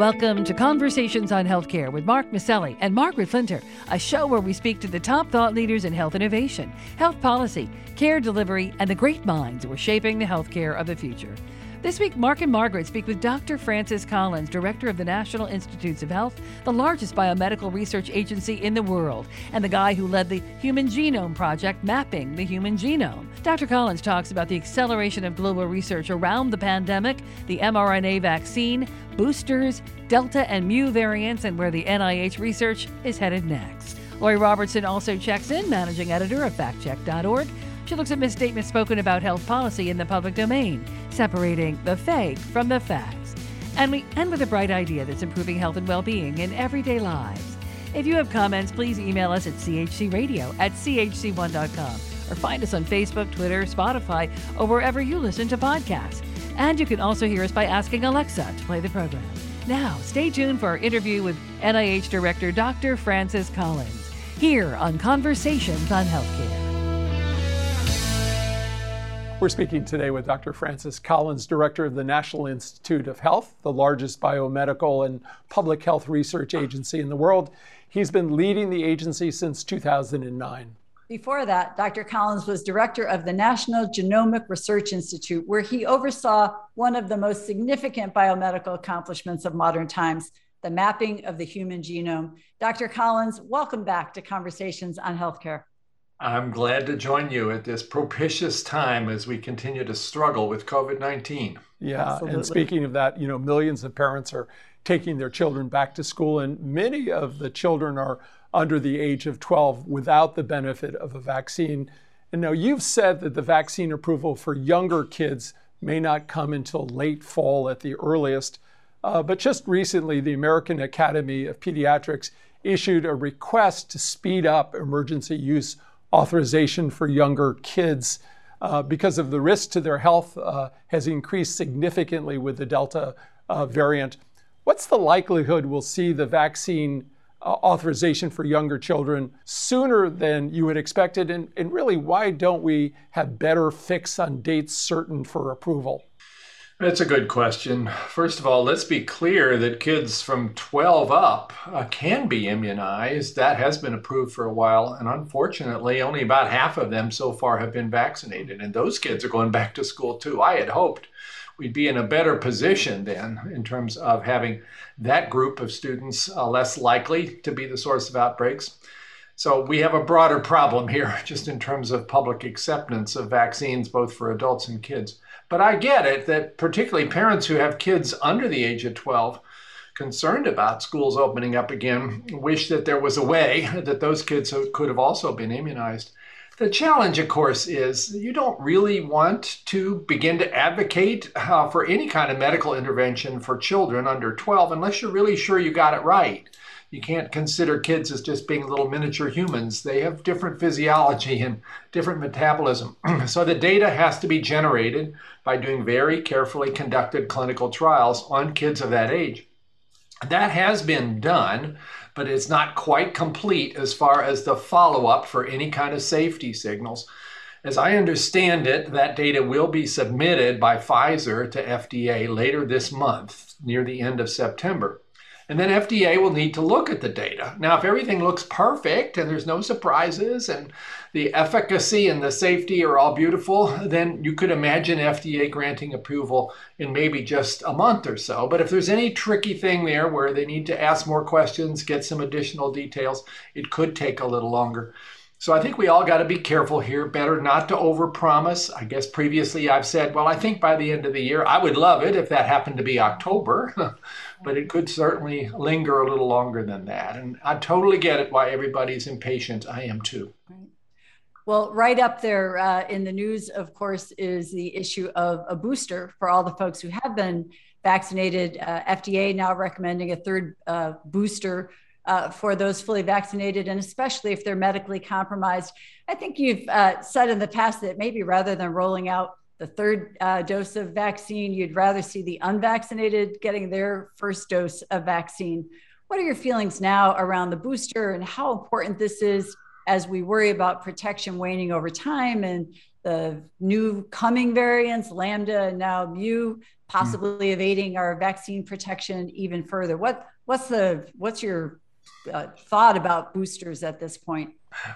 Welcome to Conversations on Healthcare with Mark Masselli and Margaret Flinter, a show where we speak to the top thought leaders in health innovation, health policy, care delivery, and the great minds who are shaping the healthcare of the future. This week, Mark and Margaret speak with Dr. Francis Collins, Director of the National Institutes of Health, the largest biomedical research agency in the world, and the guy who led the Human Genome Project mapping the human genome. Dr. Collins talks about the acceleration of global research around the pandemic, the mRNA vaccine, boosters, Delta and Mu variants, and where the NIH research is headed next. Lori Robertson also checks in, managing editor of factcheck.org. She looks at misstatements spoken about health policy in the public domain separating the fake from the facts. And we end with a bright idea that's improving health and well being in everyday lives. If you have comments, please email us at chcradio at chc1.com or find us on Facebook, Twitter, Spotify, or wherever you listen to podcasts. And you can also hear us by asking Alexa to play the program. Now, stay tuned for our interview with NIH Director Dr. Francis Collins here on Conversations on Healthcare. We're speaking today with Dr. Francis Collins, Director of the National Institute of Health, the largest biomedical and public health research agency in the world. He's been leading the agency since 2009. Before that, Dr. Collins was director of the National Genomic Research Institute, where he oversaw one of the most significant biomedical accomplishments of modern times the mapping of the human genome. Dr. Collins, welcome back to Conversations on Healthcare. I'm glad to join you at this propitious time as we continue to struggle with COVID 19. Yeah, Absolutely. and speaking of that, you know, millions of parents are taking their children back to school, and many of the children are under the age of 12 without the benefit of a vaccine. And now you've said that the vaccine approval for younger kids may not come until late fall at the earliest. Uh, but just recently, the American Academy of Pediatrics issued a request to speed up emergency use authorization for younger kids uh, because of the risk to their health uh, has increased significantly with the Delta uh, variant. What's the likelihood we'll see the vaccine uh, authorization for younger children sooner than you had expected? And, and really, why don't we have better fix on dates certain for approval? That's a good question. First of all, let's be clear that kids from 12 up uh, can be immunized. That has been approved for a while. And unfortunately, only about half of them so far have been vaccinated. And those kids are going back to school too. I had hoped we'd be in a better position then in terms of having that group of students uh, less likely to be the source of outbreaks. So we have a broader problem here just in terms of public acceptance of vaccines, both for adults and kids. But I get it that particularly parents who have kids under the age of 12 concerned about schools opening up again wish that there was a way that those kids could have also been immunized. The challenge, of course, is you don't really want to begin to advocate uh, for any kind of medical intervention for children under 12 unless you're really sure you got it right you can't consider kids as just being little miniature humans. They have different physiology and different metabolism. so the data has to be generated by doing very carefully conducted clinical trials on kids of that age. That has been done, but it's not quite complete as far as the follow up for any kind of safety signals. As I understand it, that data will be submitted by Pfizer to FDA later this month, near the end of September. And then FDA will need to look at the data. Now, if everything looks perfect and there's no surprises and the efficacy and the safety are all beautiful, then you could imagine FDA granting approval in maybe just a month or so. But if there's any tricky thing there where they need to ask more questions, get some additional details, it could take a little longer. So I think we all got to be careful here. Better not to overpromise. I guess previously I've said, well, I think by the end of the year, I would love it if that happened to be October. but it could certainly linger a little longer than that. And I totally get it why everybody's impatient. I am too. Well, right up there uh, in the news, of course, is the issue of a booster for all the folks who have been vaccinated. Uh, FDA now recommending a third uh, booster uh, for those fully vaccinated, and especially if they're medically compromised. I think you've uh, said in the past that maybe rather than rolling out the third uh, dose of vaccine, you'd rather see the unvaccinated getting their first dose of vaccine. What are your feelings now around the booster and how important this is as we worry about protection waning over time and the new coming variants, Lambda and now Mu, possibly mm. evading our vaccine protection even further. What what's the what's your uh, thought about boosters at this point?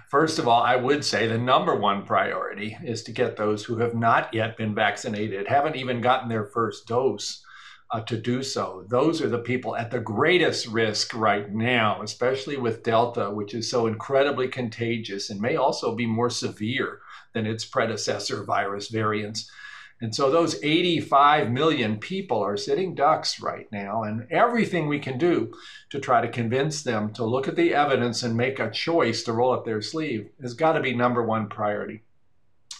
First of all, I would say the number one priority is to get those who have not yet been vaccinated, haven't even gotten their first dose, uh, to do so. Those are the people at the greatest risk right now, especially with Delta, which is so incredibly contagious and may also be more severe than its predecessor virus variants. And so those 85 million people are sitting ducks right now, and everything we can do to try to convince them to look at the evidence and make a choice to roll up their sleeve has got to be number one priority.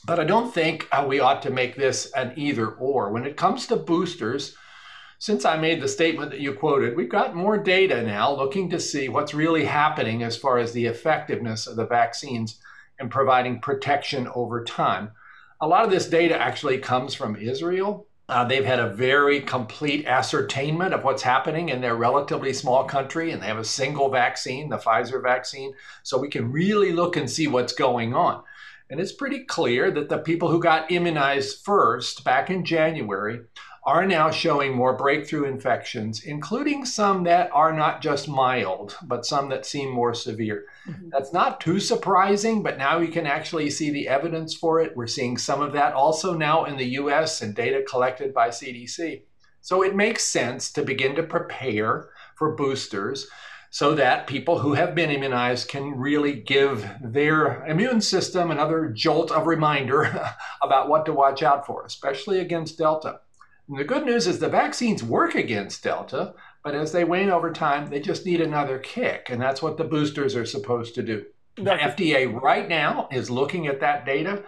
But I don't think uh, we ought to make this an either or. When it comes to boosters, since I made the statement that you quoted, we've got more data now looking to see what's really happening as far as the effectiveness of the vaccines and providing protection over time. A lot of this data actually comes from Israel. Uh, they've had a very complete ascertainment of what's happening in their relatively small country, and they have a single vaccine, the Pfizer vaccine. So we can really look and see what's going on. And it's pretty clear that the people who got immunized first back in January are now showing more breakthrough infections, including some that are not just mild, but some that seem more severe. Mm-hmm. That's not too surprising, but now we can actually see the evidence for it. We're seeing some of that also now in the US and data collected by CDC. So it makes sense to begin to prepare for boosters so that people who have been immunized can really give their immune system another jolt of reminder about what to watch out for, especially against Delta. And the good news is the vaccines work against Delta, but as they wane over time, they just need another kick. And that's what the boosters are supposed to do. The FDA right now is looking at that data.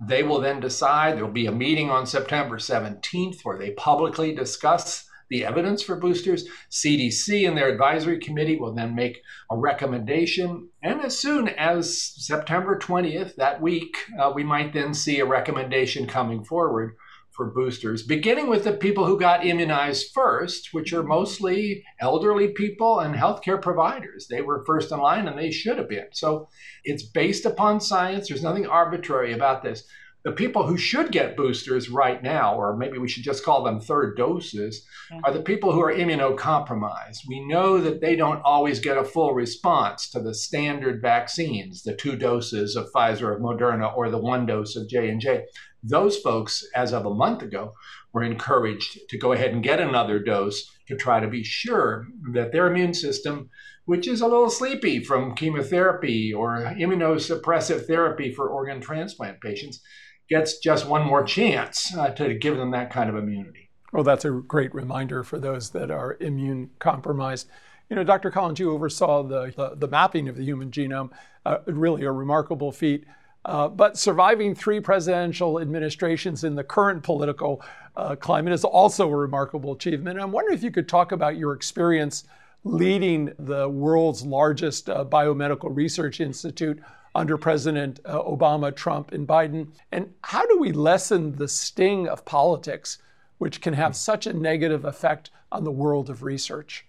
They will then decide. There'll be a meeting on September 17th where they publicly discuss the evidence for boosters. CDC and their advisory committee will then make a recommendation. And as soon as September 20th, that week, uh, we might then see a recommendation coming forward for boosters, beginning with the people who got immunized first, which are mostly elderly people and healthcare providers. They were first in line and they should have been. So it's based upon science. There's nothing arbitrary about this. The people who should get boosters right now, or maybe we should just call them third doses, mm. are the people who are immunocompromised. We know that they don't always get a full response to the standard vaccines, the two doses of Pfizer or Moderna or the one dose of J&J those folks, as of a month ago, were encouraged to go ahead and get another dose to try to be sure that their immune system, which is a little sleepy from chemotherapy or immunosuppressive therapy for organ transplant patients, gets just one more chance uh, to give them that kind of immunity. Well, that's a great reminder for those that are immune compromised. You know, Dr. Collins, you oversaw the, the, the mapping of the human genome, uh, really a remarkable feat. Uh, but surviving three presidential administrations in the current political uh, climate is also a remarkable achievement. And I'm wondering if you could talk about your experience leading the world's largest uh, biomedical research institute under President uh, Obama, Trump, and Biden. And how do we lessen the sting of politics, which can have such a negative effect on the world of research?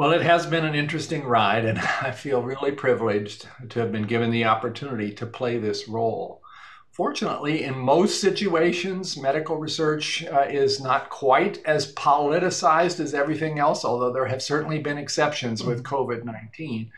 Well, it has been an interesting ride, and I feel really privileged to have been given the opportunity to play this role. Fortunately, in most situations, medical research uh, is not quite as politicized as everything else, although there have certainly been exceptions with mm-hmm. COVID 19.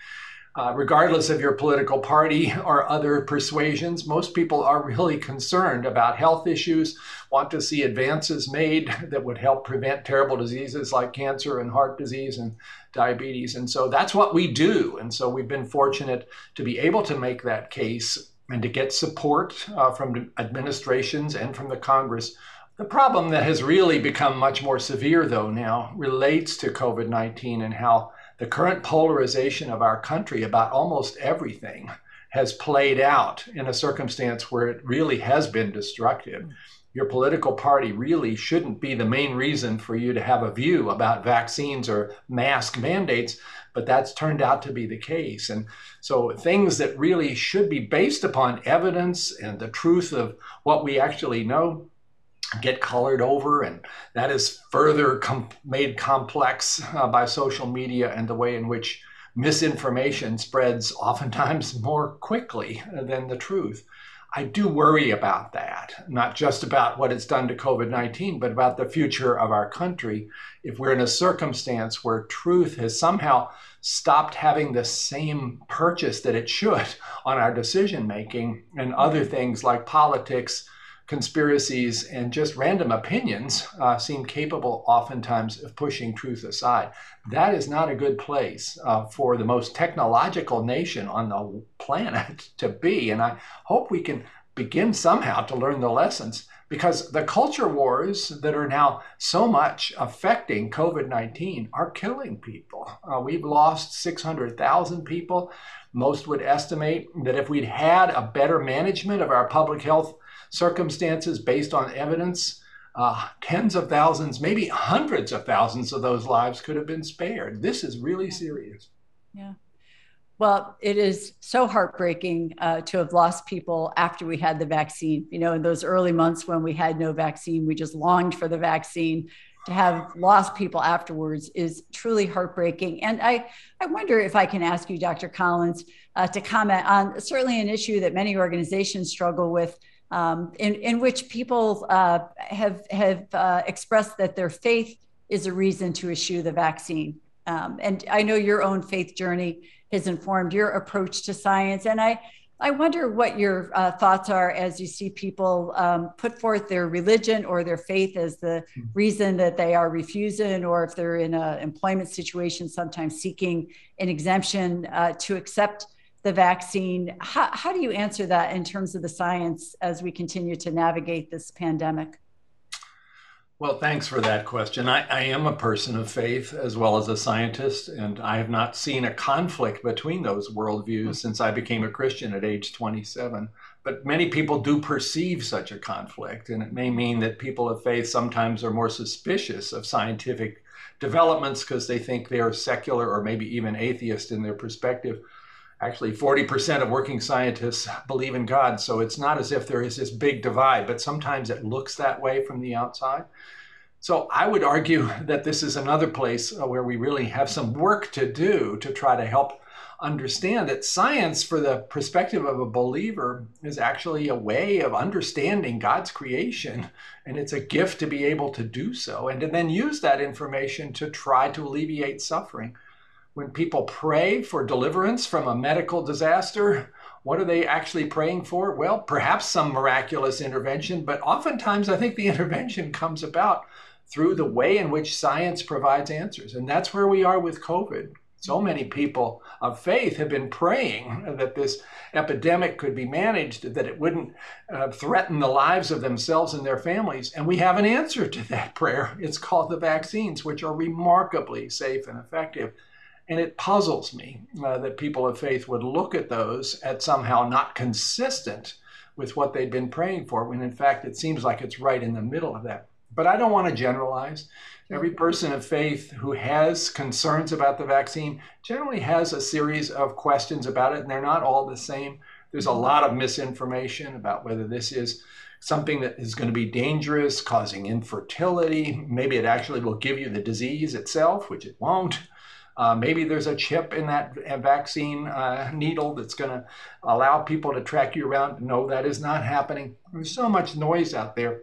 Uh, regardless of your political party or other persuasions, most people are really concerned about health issues, want to see advances made that would help prevent terrible diseases like cancer and heart disease and diabetes. And so that's what we do. And so we've been fortunate to be able to make that case and to get support uh, from administrations and from the Congress. The problem that has really become much more severe, though, now relates to COVID 19 and how the current polarization of our country about almost everything has played out in a circumstance where it really has been destructive. Your political party really shouldn't be the main reason for you to have a view about vaccines or mask mandates, but that's turned out to be the case. And so things that really should be based upon evidence and the truth of what we actually know get colored over, and that is further com- made complex uh, by social media and the way in which misinformation spreads oftentimes more quickly than the truth. I do worry about that, not just about what it's done to COVID 19, but about the future of our country. If we're in a circumstance where truth has somehow stopped having the same purchase that it should on our decision making, and other things like politics, conspiracies, and just random opinions uh, seem capable oftentimes of pushing truth aside. That is not a good place uh, for the most technological nation on the planet to be. And I hope we can begin somehow to learn the lessons because the culture wars that are now so much affecting COVID 19 are killing people. Uh, we've lost 600,000 people. Most would estimate that if we'd had a better management of our public health circumstances based on evidence, uh, tens of thousands, maybe hundreds of thousands of those lives could have been spared. This is really serious. Yeah. Well, it is so heartbreaking uh, to have lost people after we had the vaccine. You know, in those early months when we had no vaccine, we just longed for the vaccine. To have lost people afterwards is truly heartbreaking. And I, I wonder if I can ask you, Dr. Collins, uh, to comment on certainly an issue that many organizations struggle with, um, in, in which people uh, have, have uh, expressed that their faith is a reason to issue the vaccine. Um, and I know your own faith journey has informed your approach to science. And I, I wonder what your uh, thoughts are as you see people um, put forth their religion or their faith as the reason that they are refusing, or if they're in an employment situation, sometimes seeking an exemption uh, to accept the vaccine. How, how do you answer that in terms of the science as we continue to navigate this pandemic? Well, thanks for that question. I, I, am a person of faith as well as a scientist, and I have not seen a conflict between those worldviews mm-hmm. since I became a Christian at age 27. But many people do perceive such a conflict, and it may mean that people of faith sometimes are more suspicious of scientific developments because they think they are secular or maybe even atheist in their perspective. Actually, 40% of working scientists believe in God, so it's not as if there is this big divide, but sometimes it looks that way from the outside. So I would argue that this is another place uh, where we really have some work to do to try to help understand that science, for the perspective of a believer, is actually a way of understanding God's creation. And it's a gift to be able to do so and to then use that information to try to alleviate suffering when people pray for deliverance from a medical disaster, what are they actually praying for? Well, perhaps some miraculous intervention, but oftentimes I think the intervention comes about through the way in which science provides answers. And that's where we are with COVID. So many people of faith have been praying that this epidemic could be managed, that it wouldn't uh, threaten the lives of themselves and their families. And we have an answer to that prayer. It's called the vaccines, which are remarkably safe and effective. And it puzzles me uh, that people of faith would look at those as somehow not consistent with what they'd been praying for, when in fact it seems like it's right in the middle of that. But I don't want to generalize. Every person of faith who has concerns about the vaccine generally has a series of questions about it, and they're not all the same. There's a lot of misinformation about whether this is something that is going to be dangerous, causing infertility. Maybe it actually will give you the disease itself, which it won't. Uh, maybe there's a chip in that vaccine uh, needle that's going to allow people to track you around. No, that is not happening. There's so much noise out there.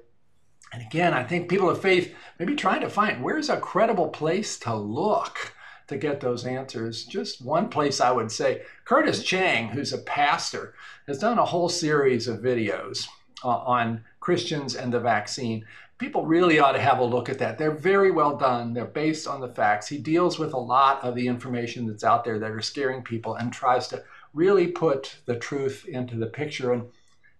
And again, I think people of faith may be trying to find where's a credible place to look to get those answers. Just one place I would say Curtis Chang, who's a pastor, has done a whole series of videos uh, on Christians and the vaccine people really ought to have a look at that. They're very well done. They're based on the facts. He deals with a lot of the information that's out there that are scaring people and tries to really put the truth into the picture. And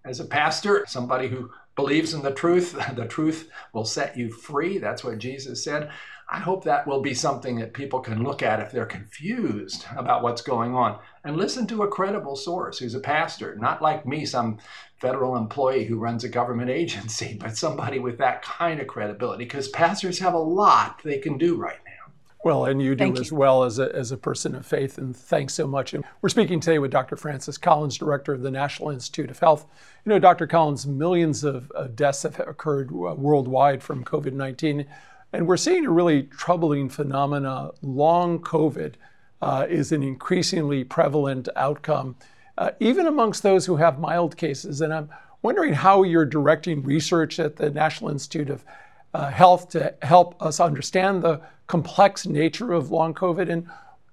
as a pastor, somebody who believes in the truth, the truth will set you free. That's what Jesus said. I hope that will be something that people can look at if they're confused about what's going on and listen to a credible source who's a pastor, not like me, some federal employee who runs a government agency, but somebody with that kind of credibility because pastors have a lot they can do right now. Well, and you do Thank as you. well as a, as a person of faith, and thanks so much. And we're speaking today with Dr. Francis Collins, Director of the National Institute of Health. You know, Dr. Collins, millions of, of deaths have occurred uh, worldwide from COVID 19. And we're seeing a really troubling phenomena. Long COVID uh, is an increasingly prevalent outcome. uh, even amongst those who have mild cases. And I'm wondering how you're directing research at the National Institute of uh, Health to help us understand the complex nature of long COVID. And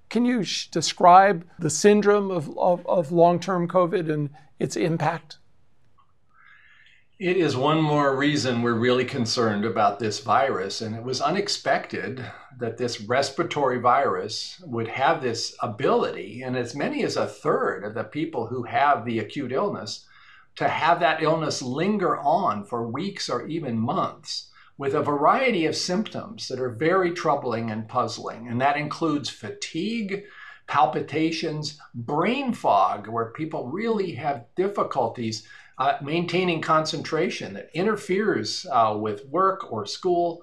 can you sh- describe the syndrome of, of, of long term COVID and its impact? It is one more reason we're really concerned about this virus. And it was unexpected that this respiratory virus would have this ability, and as many as a third of the people who have the acute illness, to have that illness linger on for weeks or even months with a variety of symptoms that are very troubling and puzzling. And that includes fatigue, palpitations, brain fog, where people really have difficulties uh, maintaining concentration that interferes uh, with work or school.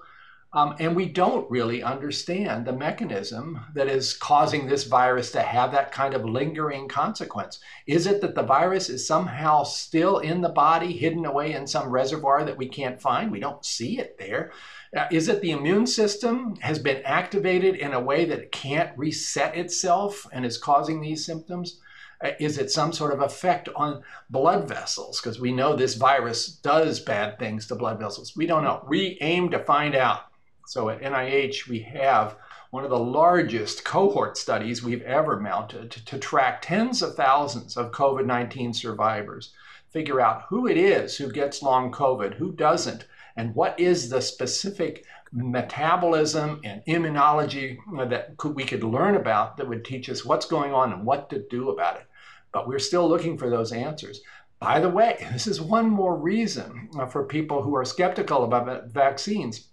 Um, and we don't really understand the mechanism that is causing this virus to have that kind of lingering consequence. Is it that the virus is somehow still in the body, hidden away in some reservoir that we can't find? We don't see it there. Uh, is it the immune system has been activated in a way that it can't reset itself and is causing these symptoms? Uh, is it some sort of effect on blood vessels? Because we know this virus does bad things to blood vessels. We don't know. We aim to find out. So at NIH, we have one of the largest cohort studies we've ever mounted to, track tens of thousands of COVID 19 survivors, figure out who it is who gets long COVID, who doesn't, and what is the specific metabolism and immunology that could, we could learn about that would teach us what's going on and what to do about it but we're still looking for those answers. By the way, this is one more reason uh, for people who are skeptical about vaccines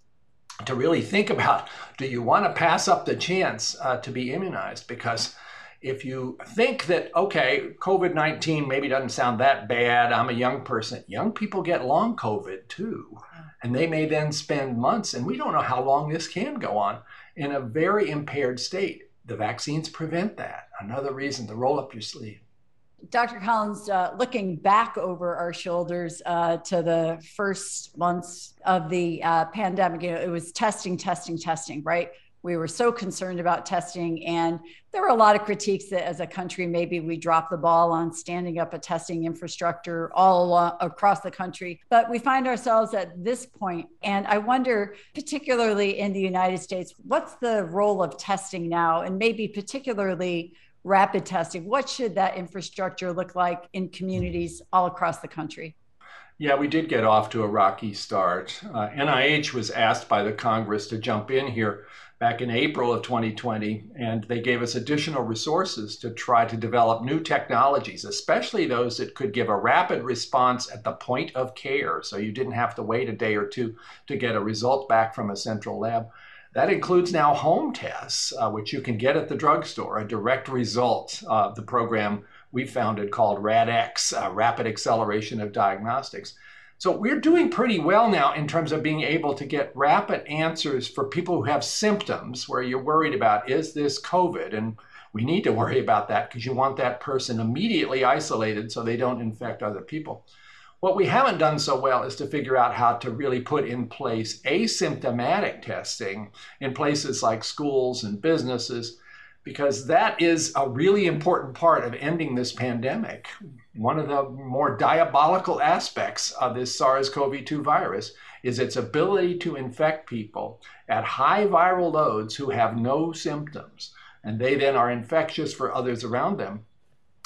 to really think about do you want to pass up the chance uh, to be immunized? Because if you think that, okay, COVID 19 maybe doesn't sound that bad, I'm a young person, young people get long COVID too. And they may then spend months, and we don't know how long this can go on, in a very impaired state. The vaccines prevent that. Another reason to roll up your sleeve. Dr. Collins, uh, looking back over our shoulders uh, to the first months of the uh, pandemic, you know, it was testing, testing, testing, right? We were so concerned about testing, and there were a lot of critiques that as a country, maybe we dropped the ball on standing up a testing infrastructure all along, across the country. But we find ourselves at this point, and I wonder, particularly in the United States, what's the role of testing now, and maybe particularly rapid testing. What should that infrastructure look like in communities all across the country? Yeah, we did get off to a rocky start. Uh, NIH was asked by the Congress to jump in here back in April of 2020, and they gave us additional resources to try to develop new technologies, especially those that could give a rapid response at the point of care. So you didn't have to wait a day or two to get a result back from a central lab. That includes now home tests, uh, which you can get at the drugstore, a direct result of the program we founded called RADx, uh, Rapid Acceleration of Diagnostics. So we're doing pretty well now in terms of being able to get rapid answers for people who have symptoms where you're worried about is this COVID? And we need to worry about that because you want that person immediately isolated so they don't infect other people. What we haven't done so well is to figure out how to really put in place asymptomatic testing in places like schools and businesses, because that is a really important part of ending this pandemic. One of the more diabolical aspects of this SARS CoV 2 virus is its ability to infect people at high viral loads who have no symptoms, and they then are infectious for others around them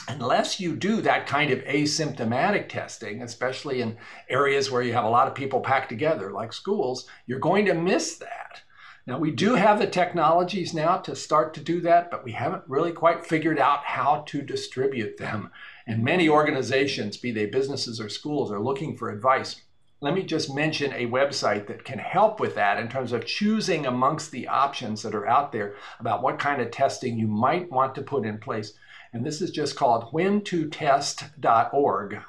unless you do that kind of asymptomatic testing, especially in areas where you have a lot of people packed together, like schools, you're going to miss that. Now, we do have the technologies now to start to do that, but we haven't really quite figured out how to distribute them. And many organizations, be they businesses or schools, are looking for advice. Let me just mention a website that can help with that in terms of choosing amongst the options that are out there about what kind of testing you might want to put in place. And this is just called whentotest.org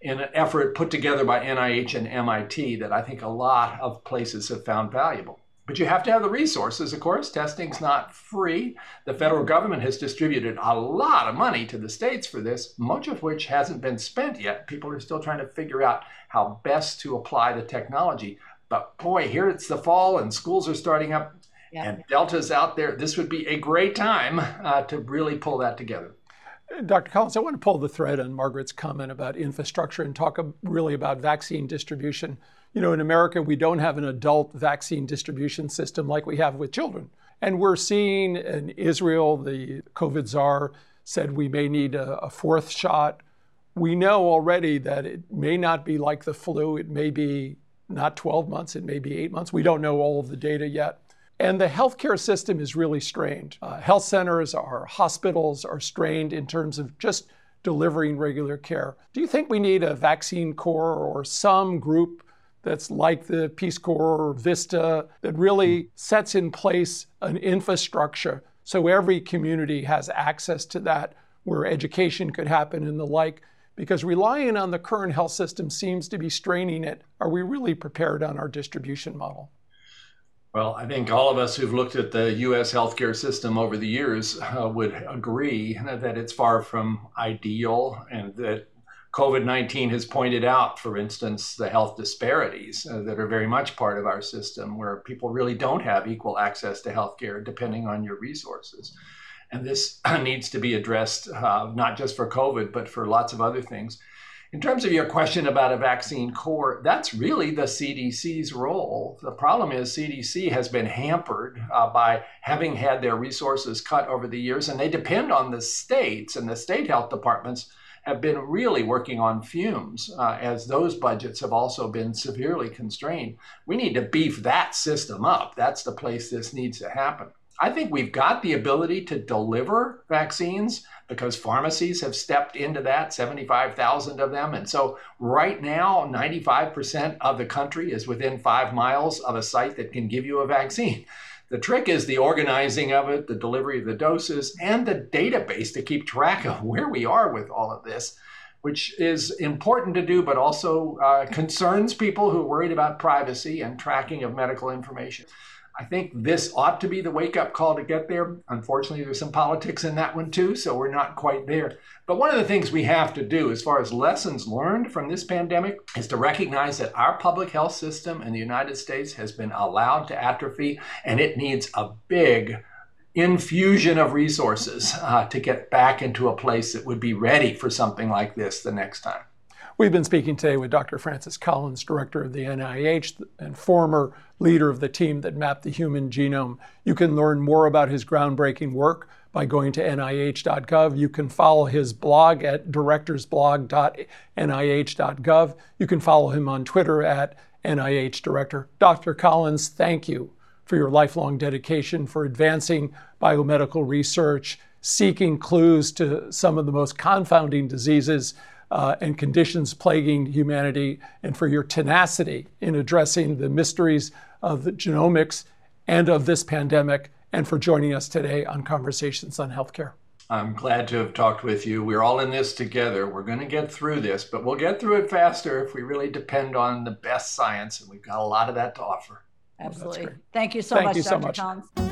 in an effort put together by NIH and MIT that I think a lot of places have found valuable. But you have to have the resources, of course. Testing's not free. The federal government has distributed a lot of money to the states for this, much of which hasn't been spent yet. People are still trying to figure out how best to apply the technology. But boy, here it's the fall and schools are starting up yeah. and Delta's out there. This would be a great time uh, to really pull that together. Dr. Collins, I want to pull the thread on Margaret's comment about infrastructure and talk really about vaccine distribution. You know, in America, we don't have an adult vaccine distribution system like we have with children. And we're seeing in Israel, the COVID czar said we may need a, a fourth shot. We know already that it may not be like the flu. It may be not 12 months, it may be eight months. We don't know all of the data yet. And the healthcare system is really strained. Uh, health centers, our hospitals are strained in terms of just delivering regular care. Do you think we need a vaccine corps or some group that's like the Peace Corps or VISTA that really sets in place an infrastructure so every community has access to that where education could happen and the like? Because relying on the current health system seems to be straining it. Are we really prepared on our distribution model? Well, I think all of us who've looked at the U.S. healthcare system over the years uh, would agree that it's far from ideal and that COVID 19 has pointed out, for instance, the health disparities uh, that are very much part of our system, where people really don't have equal access to healthcare depending on your resources. And this needs to be addressed uh, not just for COVID, but for lots of other things. In terms of your question about a vaccine corps, that's really the CDC's role. The problem is CDC has been hampered uh, by having had their resources cut over the years, and they depend on the states, and the state health departments have been really working on fumes uh, as those budgets have also been severely constrained. We need to beef that system up. That's the place this needs to happen. I think we've got the ability to deliver vaccines because pharmacies have stepped into that, 75,000 of them. And so right now, 95% of the country is within five miles of a site that can give you a vaccine. The trick is the organizing of it, the delivery of the doses, and the database to keep track of where we are with all of this, which is important to do, but also uh, concerns people who are worried about privacy and tracking of medical information. I think this ought to be the wake up call to get there. Unfortunately, there's some politics in that one too, so we're not quite there. But one of the things we have to do, as far as lessons learned from this pandemic, is to recognize that our public health system in the United States has been allowed to atrophy and it needs a big infusion of resources uh, to get back into a place that would be ready for something like this the next time. We've been speaking today with Dr. Francis Collins, director of the NIH and former leader of the team that mapped the human genome. You can learn more about his groundbreaking work by going to nih.gov. You can follow his blog at directorsblog.nih.gov. You can follow him on Twitter at NIH Director. Dr. Collins, thank you for your lifelong dedication for advancing biomedical research, seeking clues to some of the most confounding diseases uh, and conditions plaguing humanity, and for your tenacity in addressing the mysteries of the genomics and of this pandemic, and for joining us today on Conversations on Healthcare. I'm glad to have talked with you. We're all in this together. We're going to get through this, but we'll get through it faster if we really depend on the best science, and we've got a lot of that to offer. Absolutely. Thank you so Thank much, you Dr. So much. Collins.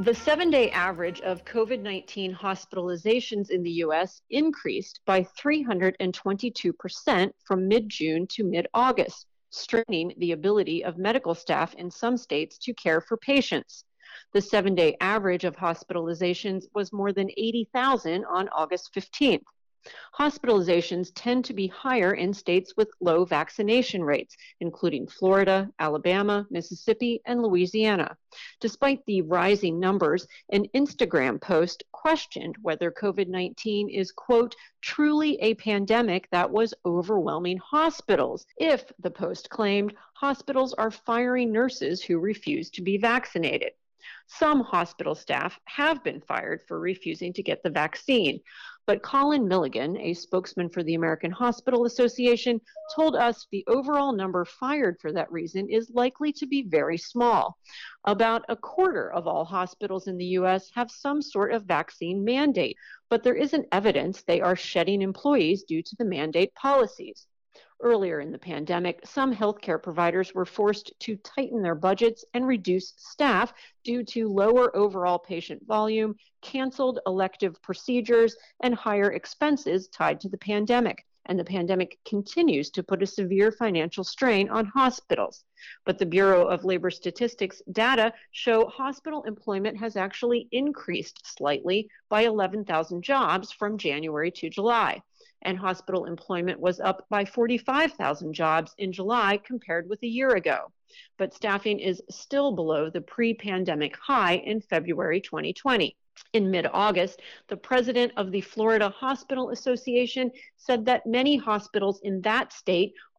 The seven day average of COVID 19 hospitalizations in the US increased by 322% from mid June to mid August, straining the ability of medical staff in some states to care for patients. The seven day average of hospitalizations was more than 80,000 on August 15th. Hospitalizations tend to be higher in states with low vaccination rates, including Florida, Alabama, Mississippi, and Louisiana. Despite the rising numbers, an Instagram post questioned whether COVID 19 is, quote, truly a pandemic that was overwhelming hospitals. If, the post claimed, hospitals are firing nurses who refuse to be vaccinated. Some hospital staff have been fired for refusing to get the vaccine. But Colin Milligan, a spokesman for the American Hospital Association, told us the overall number fired for that reason is likely to be very small. About a quarter of all hospitals in the US have some sort of vaccine mandate, but there isn't evidence they are shedding employees due to the mandate policies. Earlier in the pandemic, some healthcare providers were forced to tighten their budgets and reduce staff due to lower overall patient volume, canceled elective procedures, and higher expenses tied to the pandemic and the pandemic continues to put a severe financial strain on hospitals. But the Bureau of Labor Statistics data show hospital employment has actually increased slightly by 11,000 jobs from January to July. And hospital employment was up by 45,000 jobs in July compared with a year ago. But staffing is still below the pre pandemic high in February 2020. In mid August, the president of the Florida Hospital Association said that many hospitals in that state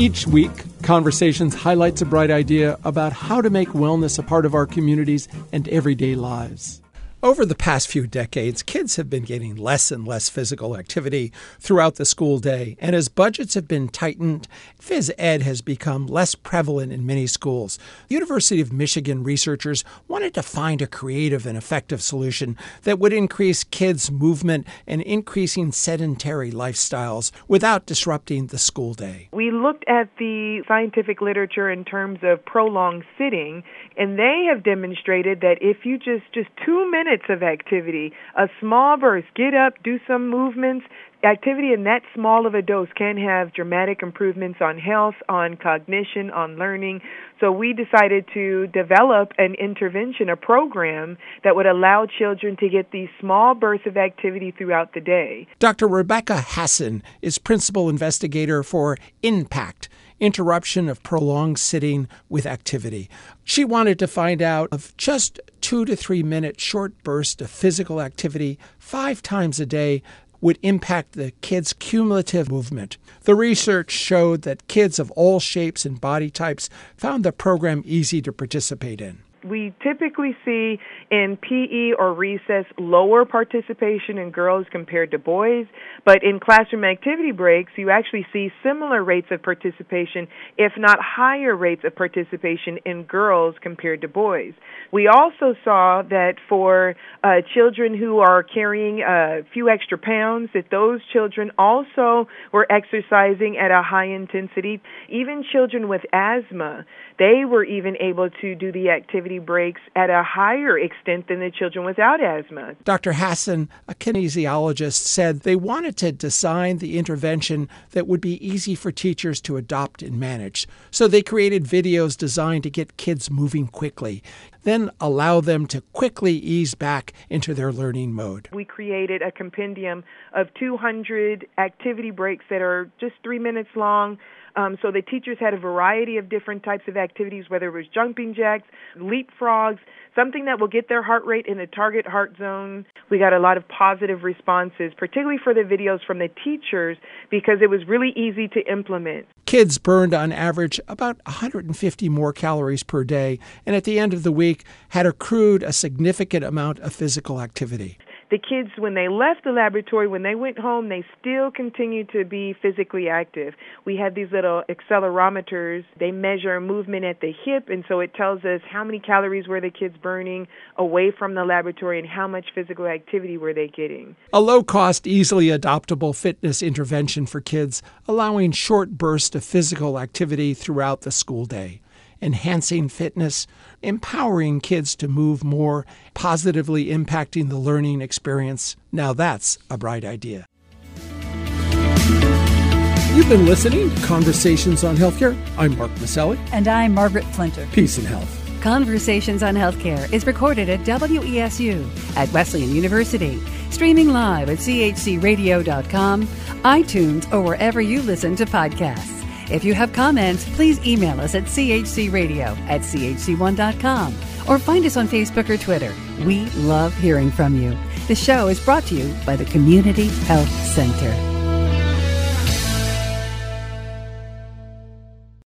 Each week, Conversations highlights a bright idea about how to make wellness a part of our communities and everyday lives. Over the past few decades, kids have been getting less and less physical activity throughout the school day, and as budgets have been tightened, phys ed has become less prevalent in many schools. The University of Michigan researchers wanted to find a creative and effective solution that would increase kids' movement and increasing sedentary lifestyles without disrupting the school day. We looked at the scientific literature in terms of prolonged sitting, and they have demonstrated that if you just just 2 minutes minutes of activity, a small burst, get up, do some movements. Activity in that small of a dose can have dramatic improvements on health, on cognition, on learning. So we decided to develop an intervention, a program that would allow children to get these small bursts of activity throughout the day. Dr. Rebecca Hasson is principal investigator for InPACT interruption of prolonged sitting with activity. She wanted to find out of just two to three minute short bursts of physical activity five times a day would impact the kids' cumulative movement. The research showed that kids of all shapes and body types found the program easy to participate in we typically see in PE or recess lower participation in girls compared to boys, but in classroom activity breaks, you actually see similar rates of participation, if not higher rates of participation in girls compared to boys. We also saw that for uh, children who are carrying a few extra pounds, that those children also were exercising at a high intensity. Even children with asthma, they were even able to do the activity breaks at a higher extent than the children without asthma. Dr. Hasson, a kinesiologist, said they wanted to design the intervention that would be easy for teachers to adopt and manage. So they created videos designed to get kids moving quickly then allow them to quickly ease back into their learning mode. We created a compendium of 200 activity breaks that are just three minutes long. Um, so the teachers had a variety of different types of activities, whether it was jumping jacks, leapfrogs, something that will get their heart rate in the target heart zone. We got a lot of positive responses, particularly for the videos from the teachers, because it was really easy to implement. Kids burned on average about 150 more calories per day, and at the end of the week had accrued a significant amount of physical activity the kids, when they left the laboratory, when they went home, they still continued to be physically active. We had these little accelerometers. They measure movement at the hip, and so it tells us how many calories were the kids burning away from the laboratory and how much physical activity were they getting. A low cost, easily adoptable fitness intervention for kids, allowing short bursts of physical activity throughout the school day enhancing fitness, empowering kids to move more, positively impacting the learning experience. Now that's a bright idea. You've been listening to Conversations on Healthcare. I'm Mark Masselli. And I'm Margaret Flinter. Peace and health. Conversations on Healthcare is recorded at WESU at Wesleyan University, streaming live at chcradio.com, iTunes, or wherever you listen to podcasts. If you have comments, please email us at chcradio at ch1.com or find us on Facebook or Twitter. We love hearing from you. The show is brought to you by the Community Health Center.